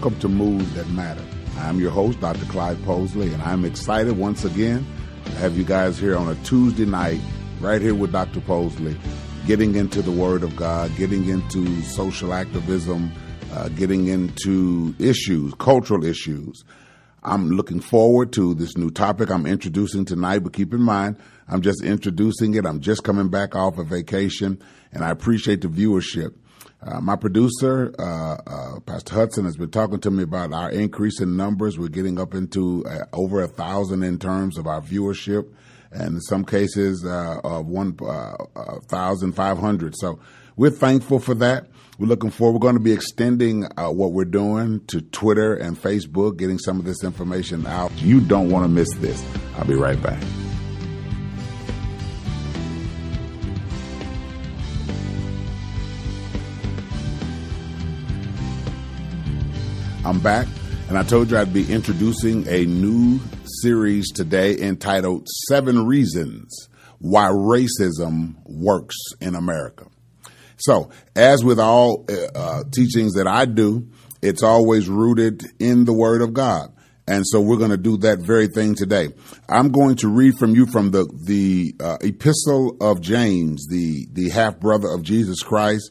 Welcome to Moves That Matter. I'm your host, Dr. Clyde Posley, and I'm excited once again to have you guys here on a Tuesday night, right here with Dr. Posley, getting into the Word of God, getting into social activism, uh, getting into issues, cultural issues. I'm looking forward to this new topic I'm introducing tonight, but keep in mind, I'm just introducing it. I'm just coming back off a vacation, and I appreciate the viewership. Uh, my producer, uh, uh, Pastor Hudson, has been talking to me about our increase in numbers. We're getting up into uh, over a thousand in terms of our viewership, and in some cases, uh, of one uh, thousand five hundred. So we're thankful for that. We're looking forward. We're going to be extending what we're doing to Twitter and Facebook, getting some of this information out. You don't want to miss this. I'll be right back. I'm back, and I told you I'd be introducing a new series today entitled Seven Reasons Why Racism Works in America. So, as with all uh, uh, teachings that I do, it's always rooted in the Word of God. And so we're going to do that very thing today. I'm going to read from you from the, the uh, epistle of James, the, the half brother of Jesus Christ,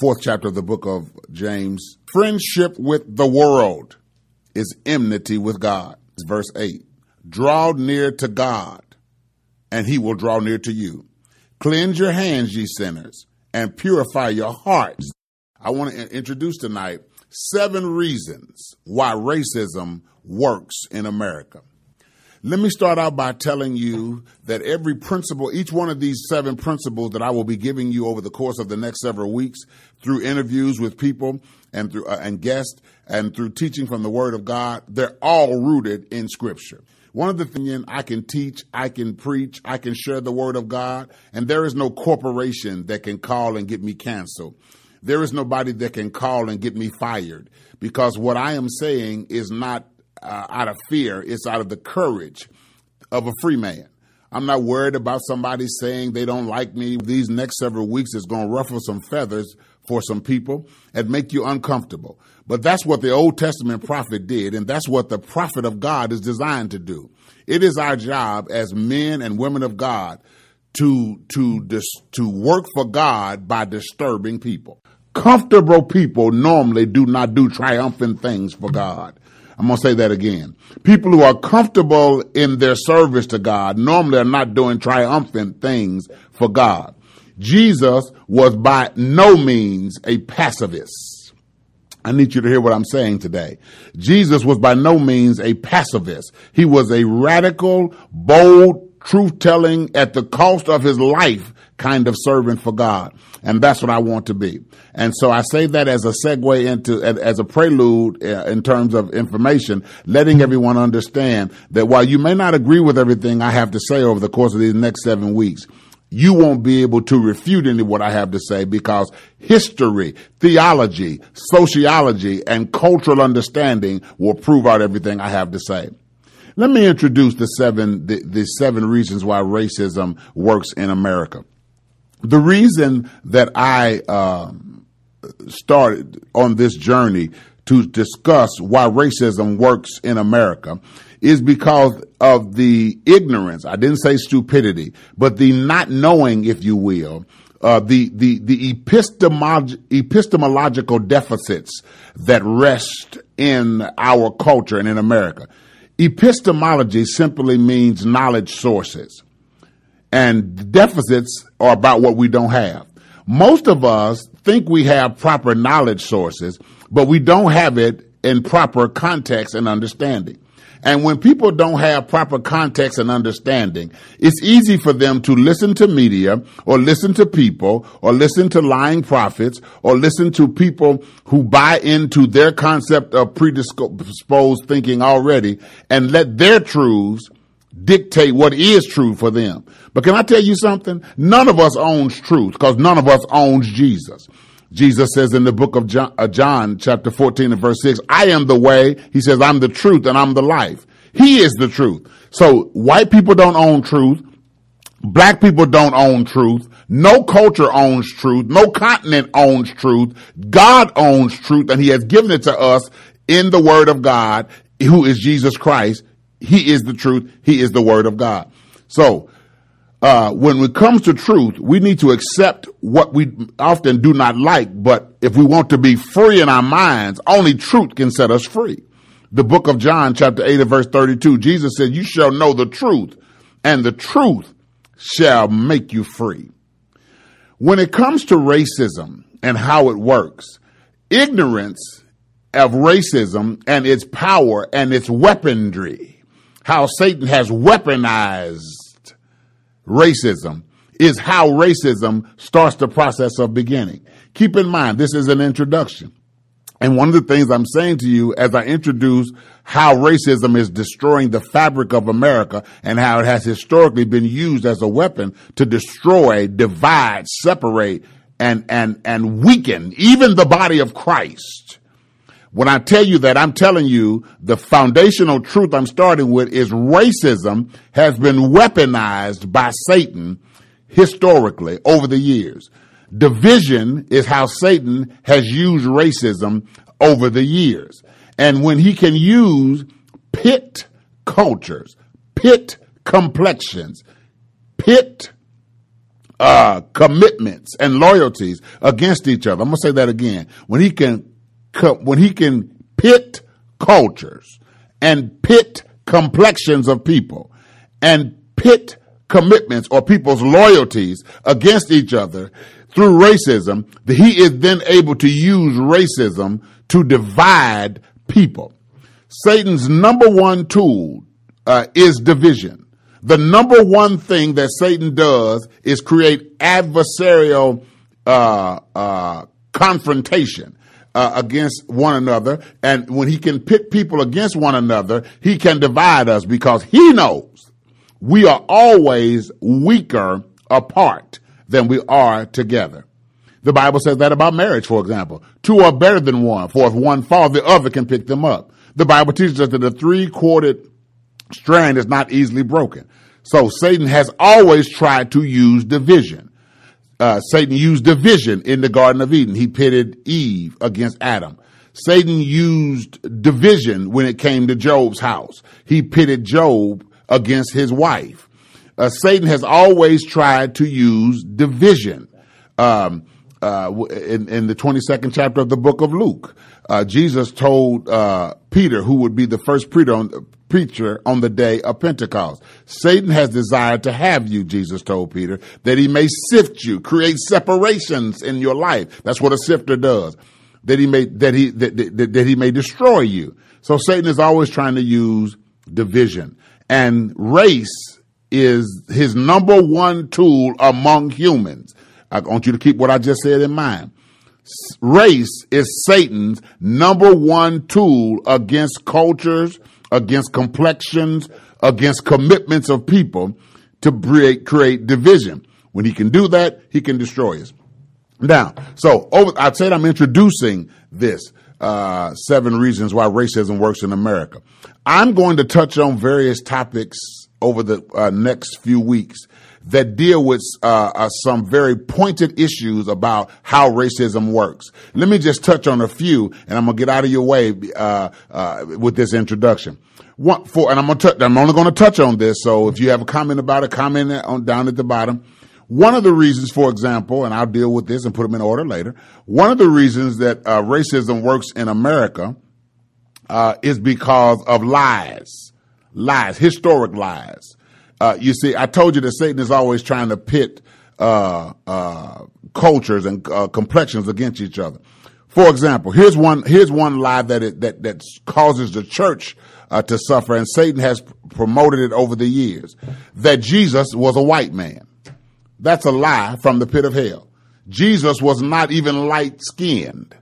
fourth chapter of the book of James, Friendship with the world is enmity with God. Verse 8. Draw near to God, and he will draw near to you. Cleanse your hands, ye sinners, and purify your hearts. I want to introduce tonight seven reasons why racism works in America. Let me start out by telling you that every principle, each one of these seven principles that I will be giving you over the course of the next several weeks through interviews with people and through uh, and guests and through teaching from the Word of God, they're all rooted in Scripture. One of the things I can teach, I can preach, I can share the Word of God, and there is no corporation that can call and get me canceled. There is nobody that can call and get me fired because what I am saying is not uh, out of fear, it's out of the courage of a free man. I'm not worried about somebody saying they don't like me. These next several weeks is going to ruffle some feathers for some people and make you uncomfortable. But that's what the Old Testament prophet did, and that's what the prophet of God is designed to do. It is our job as men and women of God to to dis, to work for God by disturbing people. Comfortable people normally do not do triumphant things for God. I'm going to say that again. People who are comfortable in their service to God normally are not doing triumphant things for God. Jesus was by no means a pacifist. I need you to hear what I'm saying today. Jesus was by no means a pacifist. He was a radical, bold, truth telling at the cost of his life kind of servant for God. And that's what I want to be. And so I say that as a segue into, as a prelude uh, in terms of information, letting everyone understand that while you may not agree with everything I have to say over the course of these next seven weeks, you won't be able to refute any of what I have to say because history, theology, sociology, and cultural understanding will prove out everything I have to say. Let me introduce the seven, the, the seven reasons why racism works in America. The reason that I uh, started on this journey to discuss why racism works in America is because of the ignorance. I didn't say stupidity, but the not knowing, if you will, uh, the the the epistemolog- epistemological deficits that rest in our culture and in America. Epistemology simply means knowledge sources, and deficits are about what we don't have. Most of us think we have proper knowledge sources, but we don't have it in proper context and understanding. And when people don't have proper context and understanding, it's easy for them to listen to media or listen to people or listen to lying prophets or listen to people who buy into their concept of predisposed thinking already and let their truths dictate what is true for them. But can I tell you something? None of us owns truth because none of us owns Jesus. Jesus says in the book of John, uh, John, chapter 14 and verse 6, I am the way. He says, I'm the truth and I'm the life. He is the truth. So white people don't own truth. Black people don't own truth. No culture owns truth. No continent owns truth. God owns truth and he has given it to us in the Word of God, who is Jesus Christ. He is the truth. He is the Word of God. So, uh, when it comes to truth, we need to accept what we often do not like, but if we want to be free in our minds, only truth can set us free. The book of John, chapter 8 and verse 32, Jesus said, You shall know the truth, and the truth shall make you free. When it comes to racism and how it works, ignorance of racism and its power and its weaponry, how Satan has weaponized racism is how racism starts the process of beginning. Keep in mind, this is an introduction. And one of the things I'm saying to you as I introduce how racism is destroying the fabric of America and how it has historically been used as a weapon to destroy, divide, separate, and, and, and weaken even the body of Christ. When I tell you that, I'm telling you the foundational truth I'm starting with is racism has been weaponized by Satan historically over the years. Division is how Satan has used racism over the years. And when he can use pit cultures, pit complexions, pit uh, commitments and loyalties against each other. I'm going to say that again. When he can when he can pit cultures and pit complexions of people and pit commitments or people's loyalties against each other through racism, he is then able to use racism to divide people. Satan's number one tool uh, is division. The number one thing that Satan does is create adversarial uh, uh, confrontation uh, against one another. And when he can pit people against one another, he can divide us because he knows we are always weaker apart than we are together. The Bible says that about marriage, for example. Two are better than one, for if one falls, the other can pick them up. The Bible teaches us that the three-corded strand is not easily broken. So Satan has always tried to use division uh, Satan used division in the Garden of Eden. He pitted Eve against Adam. Satan used division when it came to Job's house. He pitted Job against his wife. Uh, Satan has always tried to use division. Um, uh, in, in, the 22nd chapter of the book of Luke, uh, Jesus told uh, Peter, who would be the first preacher on, preacher on the day of Pentecost. Satan has desired to have you, Jesus told Peter, that he may sift you, create separations in your life. That's what a sifter does. That he may, that he, that, that, that he may destroy you. So Satan is always trying to use division and race is his number one tool among humans. I want you to keep what I just said in mind. Race is Satan's number one tool against cultures, against complexions, against commitments of people to create, create division. When he can do that, he can destroy us. Now, so over, I said I'm introducing this uh, seven reasons why racism works in America. I'm going to touch on various topics over the uh, next few weeks that deal with uh, uh, some very pointed issues about how racism works. Let me just touch on a few, and I'm gonna get out of your way uh, uh with this introduction. One, for, and I'm gonna touch, I'm only gonna touch on this. So if you have a comment about it, comment on down at the bottom. One of the reasons, for example, and I'll deal with this and put them in order later. One of the reasons that uh, racism works in America uh, is because of lies, lies, historic lies. Uh, you see, I told you that Satan is always trying to pit uh, uh, cultures and uh, complexions against each other. For example, here's one here's one lie that it, that that causes the church uh, to suffer, and Satan has promoted it over the years. That Jesus was a white man. That's a lie from the pit of hell. Jesus was not even light skinned,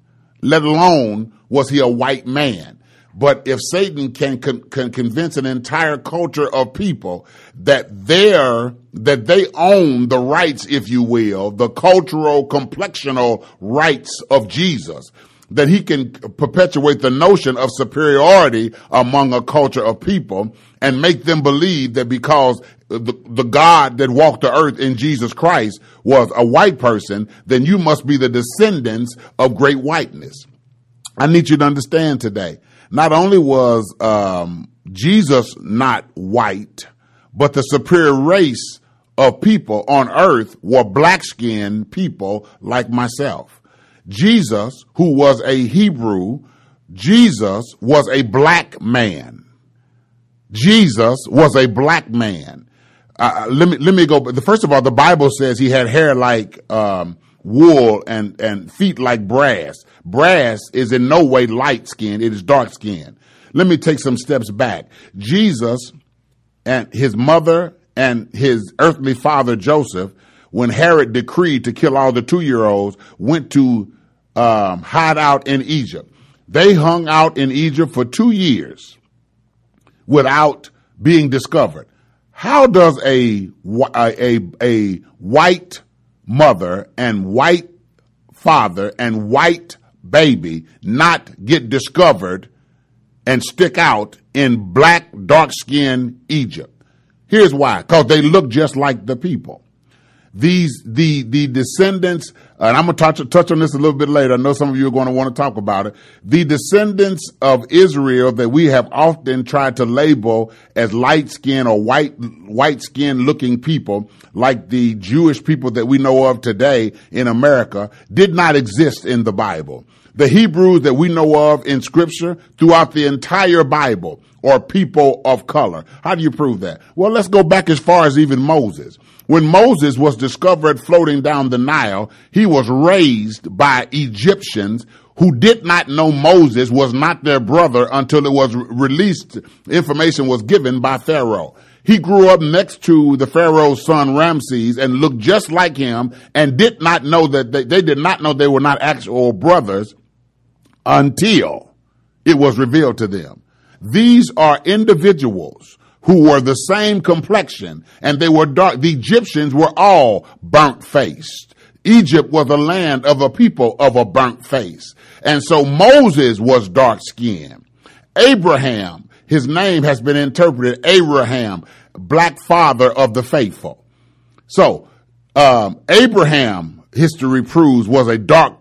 let alone was he a white man. But if Satan can, can, can convince an entire culture of people that they're, that they own the rights, if you will, the cultural, complexional rights of Jesus, that he can perpetuate the notion of superiority among a culture of people and make them believe that because the, the God that walked the earth in Jesus Christ was a white person, then you must be the descendants of great whiteness. I need you to understand today not only was um, Jesus not white, but the superior race of people on earth were black skinned people like myself. Jesus, who was a Hebrew, Jesus was a black man. Jesus was a black man. Uh, let me let me go. First of all, the Bible says he had hair like um, wool and and feet like brass. Brass is in no way light skin; it is dark skin. Let me take some steps back. Jesus and his mother and his earthly father Joseph, when Herod decreed to kill all the two year olds, went to um, hide out in Egypt. They hung out in Egypt for two years without being discovered. How does a, a, a white mother and white father and white baby not get discovered and stick out in black, dark skinned Egypt? Here's why. Cause they look just like the people. These, the, the descendants, and I'm going to touch, touch on this a little bit later. I know some of you are going to want to talk about it. The descendants of Israel that we have often tried to label as light skinned or white, white skinned looking people, like the Jewish people that we know of today in America, did not exist in the Bible. The Hebrews that we know of in scripture throughout the entire Bible or people of color. How do you prove that? Well, let's go back as far as even Moses. When Moses was discovered floating down the Nile, he was raised by Egyptians who did not know Moses was not their brother until it was released, information was given by Pharaoh. He grew up next to the Pharaoh's son Ramses and looked just like him and did not know that they, they did not know they were not actual brothers until it was revealed to them. These are individuals who were the same complexion and they were dark. The Egyptians were all burnt faced. Egypt was a land of a people of a burnt face. And so Moses was dark skinned. Abraham, his name has been interpreted Abraham, black father of the faithful. So, um, Abraham, history proves, was a dark,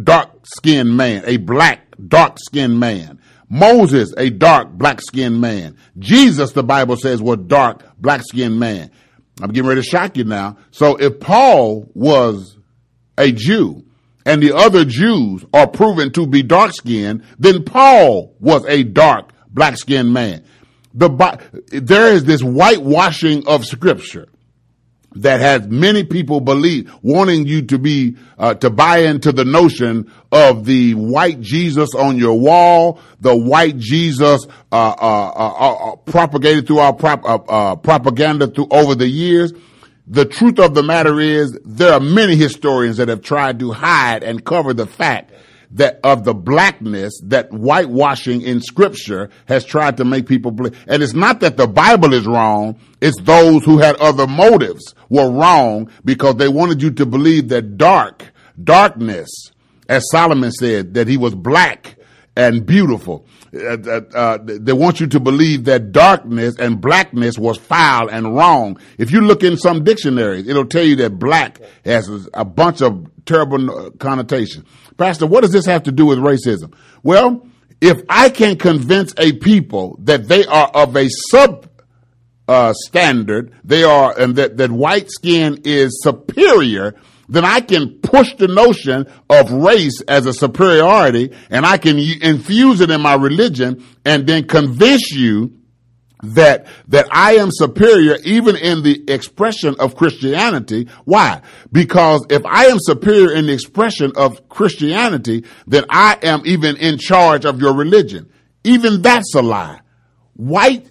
dark skinned man, a black, dark skinned man. Moses, a dark, black skinned man. Jesus, the Bible says, was dark, black skinned man. I'm getting ready to shock you now. So if Paul was a Jew and the other Jews are proven to be dark skinned, then Paul was a dark, black skinned man. The, there is this whitewashing of scripture that has many people believe wanting you to be uh, to buy into the notion of the white Jesus on your wall, the white Jesus uh, uh, uh, uh propagated through our prop, uh, propaganda through over the years. The truth of the matter is there are many historians that have tried to hide and cover the fact that of the blackness that whitewashing in scripture has tried to make people believe. And it's not that the Bible is wrong. It's those who had other motives were wrong because they wanted you to believe that dark, darkness, as Solomon said, that he was black and beautiful. Uh, uh, uh, they want you to believe that darkness and blackness was foul and wrong. If you look in some dictionaries, it'll tell you that black has a bunch of terrible connotations. Pastor, what does this have to do with racism? Well, if I can convince a people that they are of a sub uh, standard, they are, and that, that white skin is superior, then I can push the notion of race as a superiority and I can infuse it in my religion and then convince you that that I am superior even in the expression of Christianity. Why? Because if I am superior in the expression of Christianity, then I am even in charge of your religion. Even that's a lie. White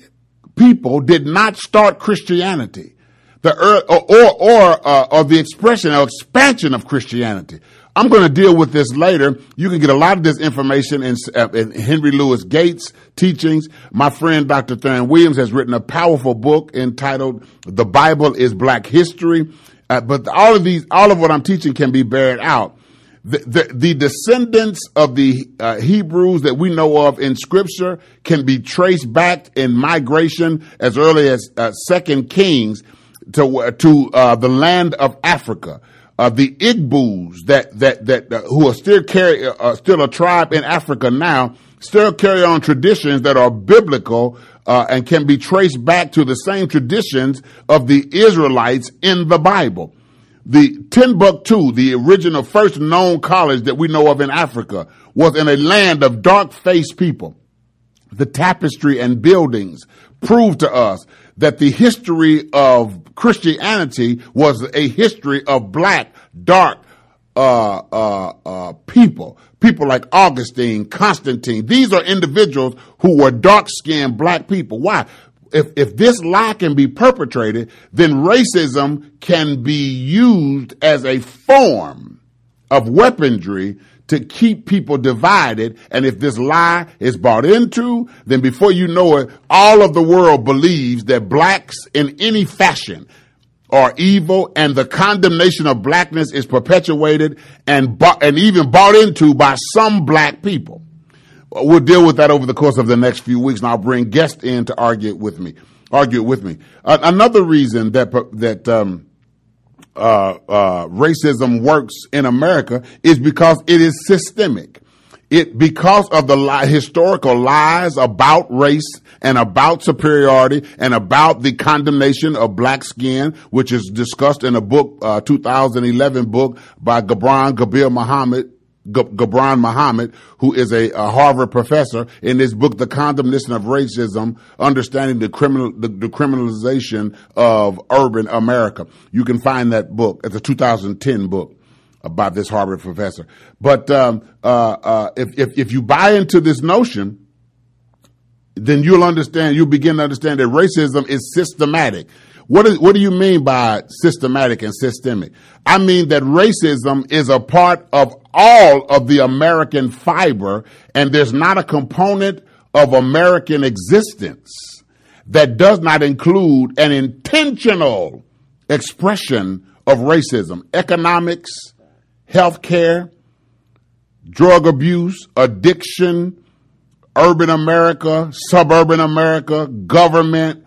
people did not start Christianity. The or or or, uh, or the expression or expansion of Christianity. I'm going to deal with this later. You can get a lot of this information in, uh, in, Henry Louis Gates teachings. My friend Dr. Theron Williams has written a powerful book entitled "The Bible is Black History." Uh, but all of these, all of what I'm teaching can be bared out. The, the, the descendants of the uh, Hebrews that we know of in Scripture can be traced back in migration as early as uh, Second Kings to uh, to uh, the land of Africa uh, the Igbos that that that uh, who are still carry uh, still a tribe in Africa now still carry on traditions that are biblical uh, and can be traced back to the same traditions of the Israelites in the Bible. The Timbuktu, the original first known college that we know of in Africa, was in a land of dark faced people. The tapestry and buildings prove to us that the history of Christianity was a history of black, dark, uh, uh, uh, people. People like Augustine, Constantine. These are individuals who were dark skinned black people. Why? If, if this lie can be perpetrated, then racism can be used as a form of weaponry to keep people divided. And if this lie is bought into, then before you know it, all of the world believes that blacks in any fashion are evil and the condemnation of blackness is perpetuated and, bought, and even bought into by some black people. We'll deal with that over the course of the next few weeks and I'll bring guests in to argue with me, argue with me. Uh, another reason that, that, um, uh, uh, racism works in America is because it is systemic. It because of the li- historical lies about race and about superiority and about the condemnation of black skin, which is discussed in a book, uh, 2011 book by Gibran Gabir Muhammad, Gibran Muhammad, who is a, a, Harvard professor, in his book, The Condemnation of Racism, Understanding the, criminal, the, the, Criminalization of Urban America. You can find that book. It's a 2010 book about this Harvard professor. But um, uh, uh, if, if, if you buy into this notion, then you'll understand, you'll begin to understand that racism is systematic. What, is, what do you mean by systematic and systemic? I mean that racism is a part of all of the American fiber, and there's not a component of American existence that does not include an intentional expression of racism. Economics, healthcare, drug abuse, addiction, urban America, suburban America, government,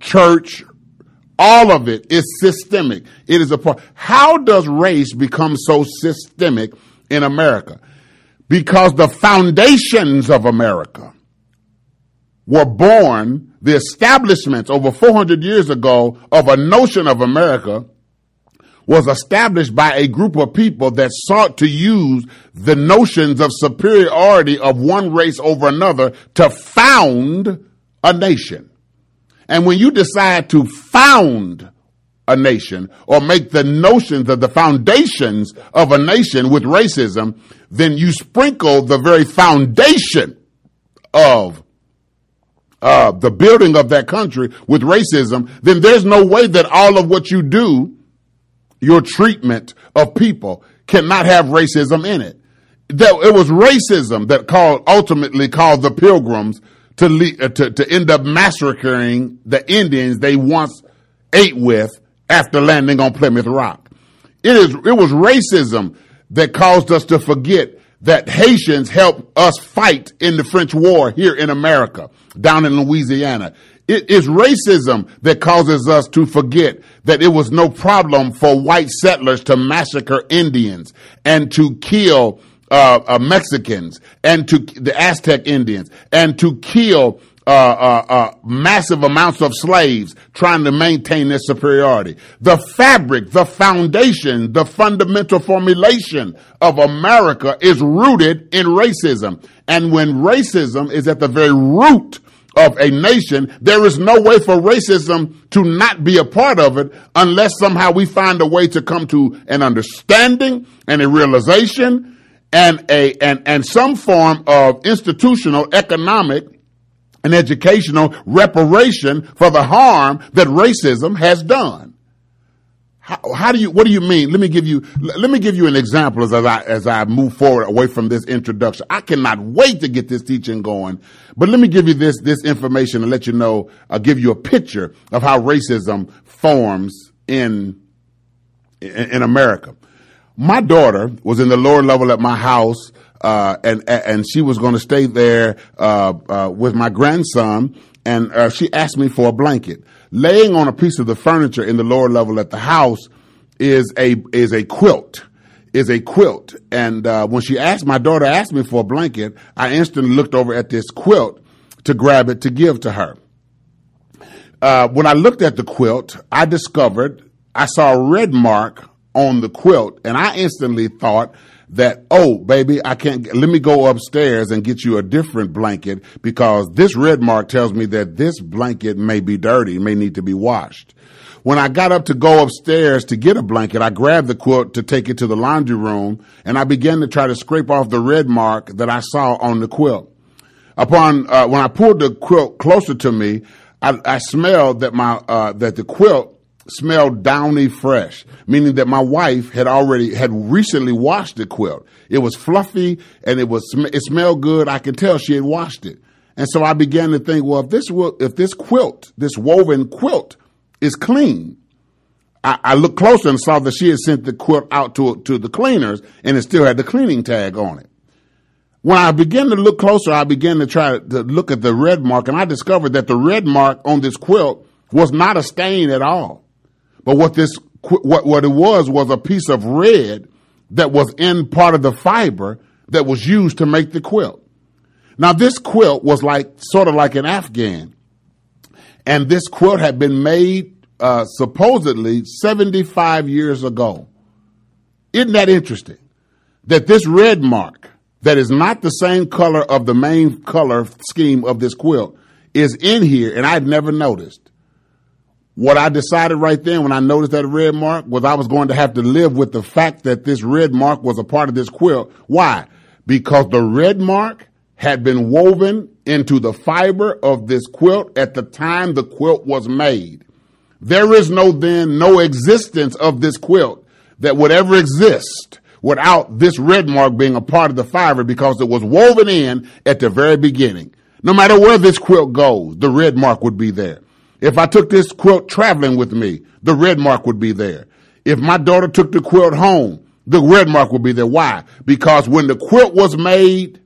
church, all of it is systemic. It is a part. How does race become so systemic in America? Because the foundations of America were born, the establishments over 400 years ago of a notion of America was established by a group of people that sought to use the notions of superiority of one race over another to found a nation. And when you decide to found a nation or make the notions of the foundations of a nation with racism, then you sprinkle the very foundation of uh, the building of that country with racism, then there's no way that all of what you do, your treatment of people, cannot have racism in it. That it was racism that called ultimately called the pilgrims to, lead, uh, to, to end up massacring the Indians they once ate with after landing on Plymouth Rock. It is, it was racism that caused us to forget that Haitians helped us fight in the French war here in America, down in Louisiana. It is racism that causes us to forget that it was no problem for white settlers to massacre Indians and to kill uh, uh, Mexicans and to the Aztec Indians and to kill uh, uh, uh, massive amounts of slaves trying to maintain their superiority. The fabric, the foundation, the fundamental formulation of America is rooted in racism. And when racism is at the very root of a nation, there is no way for racism to not be a part of it unless somehow we find a way to come to an understanding and a realization and a and, and some form of institutional economic and educational reparation for the harm that racism has done. How, how, do you what do you mean? Let me give you let me give you an example as I as I move forward away from this introduction. I cannot wait to get this teaching going, but let me give you this this information and let you know. I'll give you a picture of how racism forms in in, in America my daughter was in the lower level at my house, uh, and and she was going to stay there uh, uh, with my grandson, and uh, she asked me for a blanket. Laying on a piece of the furniture in the lower level at the house is a is a quilt. is a quilt. And uh, when she asked, my daughter asked me for a blanket, I instantly looked over at this quilt to grab it to give to her. Uh, when I looked at the quilt, I discovered I saw a red mark on the quilt, and I instantly thought that, oh, baby, I can't, let me go upstairs and get you a different blanket because this red mark tells me that this blanket may be dirty, may need to be washed. When I got up to go upstairs to get a blanket, I grabbed the quilt to take it to the laundry room and I began to try to scrape off the red mark that I saw on the quilt. Upon, uh, when I pulled the quilt closer to me, I, I smelled that my, uh, that the quilt smelled downy fresh, meaning that my wife had already, had recently washed the quilt. It was fluffy and it was, it smelled good. I could tell she had washed it. And so I began to think, well, if this, if this quilt, this woven quilt is clean. I, I, looked closer and saw that she had sent the quilt out to, to the cleaners and it still had the cleaning tag on it. When I began to look closer, I began to try to look at the red mark and I discovered that the red mark on this quilt was not a stain at all. But what this, what, what it was was a piece of red that was in part of the fiber that was used to make the quilt. Now this quilt was like, sort of like an Afghan. And this quilt had been made uh, supposedly 75 years ago. Isn't that interesting? That this red mark, that is not the same color of the main color scheme of this quilt, is in here, and I'd never noticed. What I decided right then when I noticed that red mark was I was going to have to live with the fact that this red mark was a part of this quilt. Why? Because the red mark had been woven into the fiber of this quilt at the time the quilt was made. There is no then, no existence of this quilt that would ever exist without this red mark being a part of the fiber because it was woven in at the very beginning. No matter where this quilt goes, the red mark would be there. If I took this quilt traveling with me, the red mark would be there. If my daughter took the quilt home, the red mark would be there. Why? Because when the quilt was made,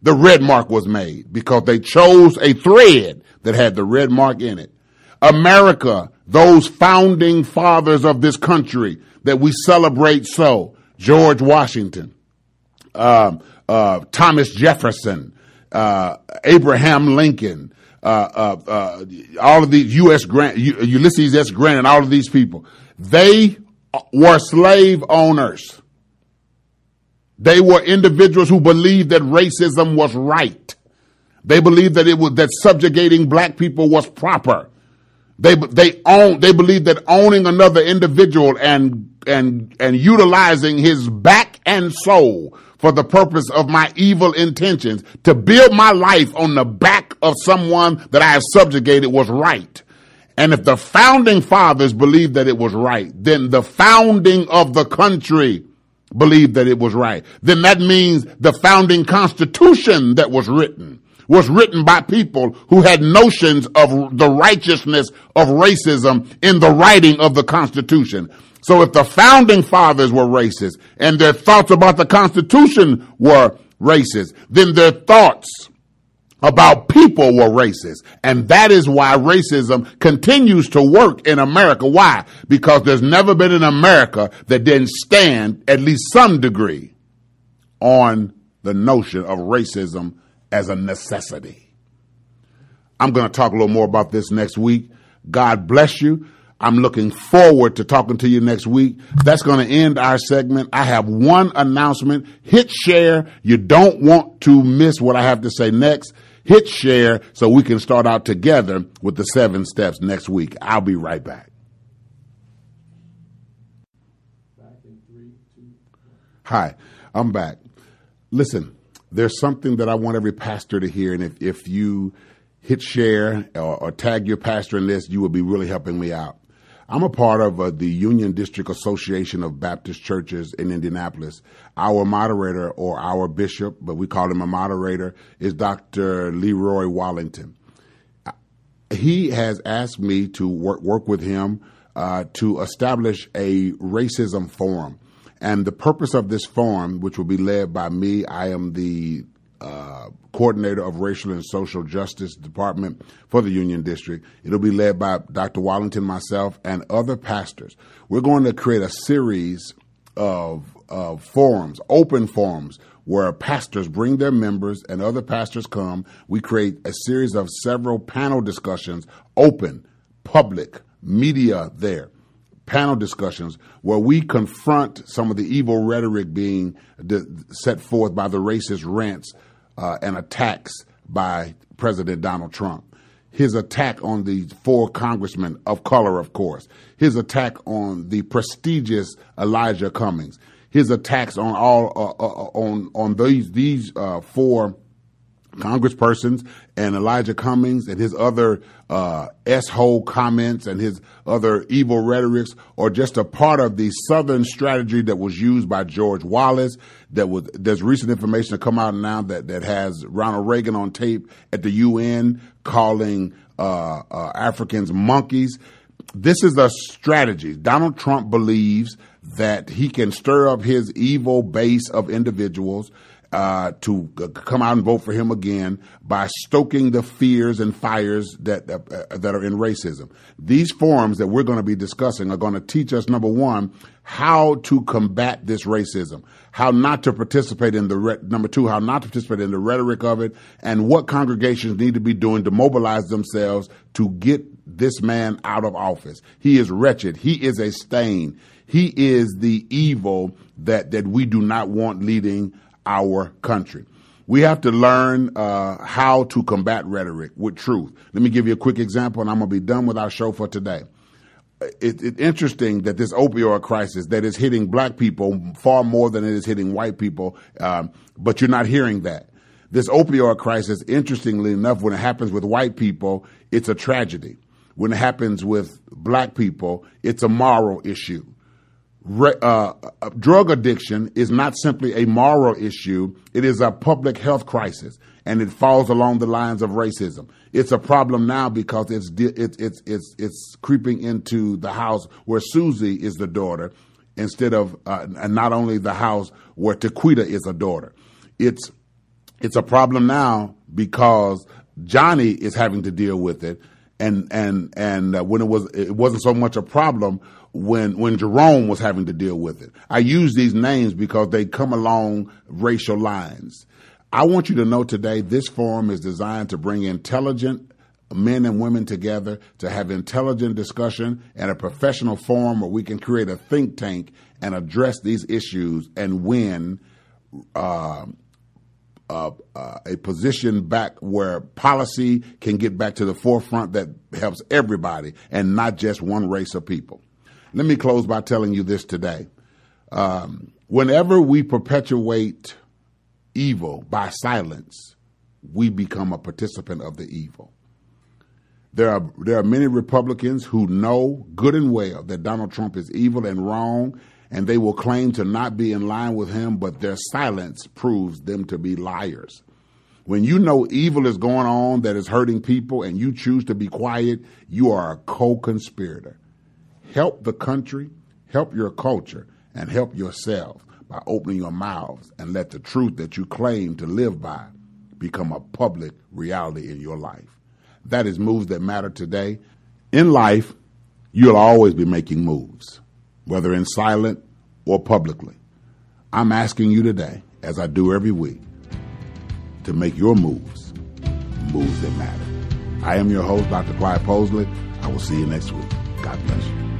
the red mark was made because they chose a thread that had the red mark in it. America, those founding fathers of this country that we celebrate so, George Washington, uh, uh, Thomas Jefferson, uh, Abraham Lincoln, Uh, uh, uh, all of these U.S. Grant, Ulysses S. Grant, and all of these people, they were slave owners. They were individuals who believed that racism was right. They believed that it was, that subjugating black people was proper. They, they own, they believed that owning another individual and, and, and utilizing his back and soul for the purpose of my evil intentions to build my life on the back of someone that I have subjugated was right. And if the founding fathers believed that it was right, then the founding of the country believed that it was right. Then that means the founding constitution that was written was written by people who had notions of the righteousness of racism in the writing of the constitution. So if the founding fathers were racist and their thoughts about the constitution were racist, then their thoughts about people were racist. And that is why racism continues to work in America. Why? Because there's never been an America that didn't stand at least some degree on the notion of racism as a necessity. I'm going to talk a little more about this next week. God bless you. I'm looking forward to talking to you next week. That's going to end our segment. I have one announcement. Hit share. You don't want to miss what I have to say next hit share so we can start out together with the seven steps next week. I'll be right back. Hi, I'm back. Listen, there's something that I want every pastor to hear, and if, if you hit share or, or tag your pastor in this, you will be really helping me out. I'm a part of uh, the Union District Association of Baptist Churches in Indianapolis. Our moderator or our bishop, but we call him a moderator, is Dr. Leroy Wallington. He has asked me to work, work with him uh, to establish a racism forum. And the purpose of this forum, which will be led by me, I am the uh, coordinator of racial and social justice department for the Union District. It'll be led by Dr. Wallington, myself, and other pastors. We're going to create a series of, of forums, open forums, where pastors bring their members and other pastors come. We create a series of several panel discussions, open, public, media there panel discussions where we confront some of the evil rhetoric being set forth by the racist rants uh, and attacks by President Donald Trump. His attack on the four congressmen of color, of course. His attack on the prestigious Elijah Cummings. His attacks on all uh, uh, on on these these uh, four congresspersons and Elijah Cummings and his other uh, S-hole comments and his other evil rhetorics are just a part of the Southern strategy that was used by George Wallace. That was there's recent information to come out now that that has Ronald Reagan on tape at the UN calling uh, uh, Africans monkeys. This is a strategy. Donald Trump believes that he can stir up his evil base of individuals uh, to come out and vote for him again by stoking the fears and fires that uh, that are in racism. These forums that we're going to be discussing are going to teach us number one how to combat this racism, how not to participate in the re- number two, how not to participate in the rhetoric of it, and what congregations need to be doing to mobilize themselves to get this man out of office. He is wretched. He is a stain. He is the evil that that we do not want leading our country. We have to learn uh, how to combat rhetoric with truth. Let me give you a quick example, and I'm going to be done with our show for today. It's it, interesting that this opioid crisis that is hitting black people far more than it is hitting white people, um, but you're not hearing that. This opioid crisis, interestingly enough, when it happens with white people, it's a tragedy. When it happens with black people, it's a moral issue uh, uh, drug addiction is not simply a moral issue, it is a public health crisis, and it falls along the lines of racism. It's a problem now because it's, it's, it's, it's, it's creeping into the house where Susie is the daughter instead of, uh, and not only the house where Tequita is a daughter. It's, it's a problem now because Johnny is having to deal with it. And, and, and uh, when it was, it wasn't so much a problem when when Jerome was having to deal with it. I use these names because they come along racial lines. I want you to know today this forum is designed to bring intelligent men and women together to have intelligent discussion and a professional forum where we can create a think tank and address these issues and win uh, uh, uh, a position back where policy can get back to the forefront that helps everybody and not just one race of people. Let me close by telling you this today. Um, whenever we perpetuate evil by silence, we become a participant of the evil. There are, there are many Republicans who know good and well that Donald Trump is evil and wrong, and they will claim to not be in line with him, but their silence proves them to be liars. When you know evil is going on that is hurting people and you choose to be quiet, you are a co conspirator. Help the country, help your culture, and help yourself by opening your mouths and let the truth that you claim to live by become a public reality in your life. That is moves that matter today. In life, you'll always be making moves, whether in silent or publicly. I'm asking you today, as I do every week, to make your moves, moves that matter. I am your host, Dr. Clyde Posley. I will see you next week. God bless you.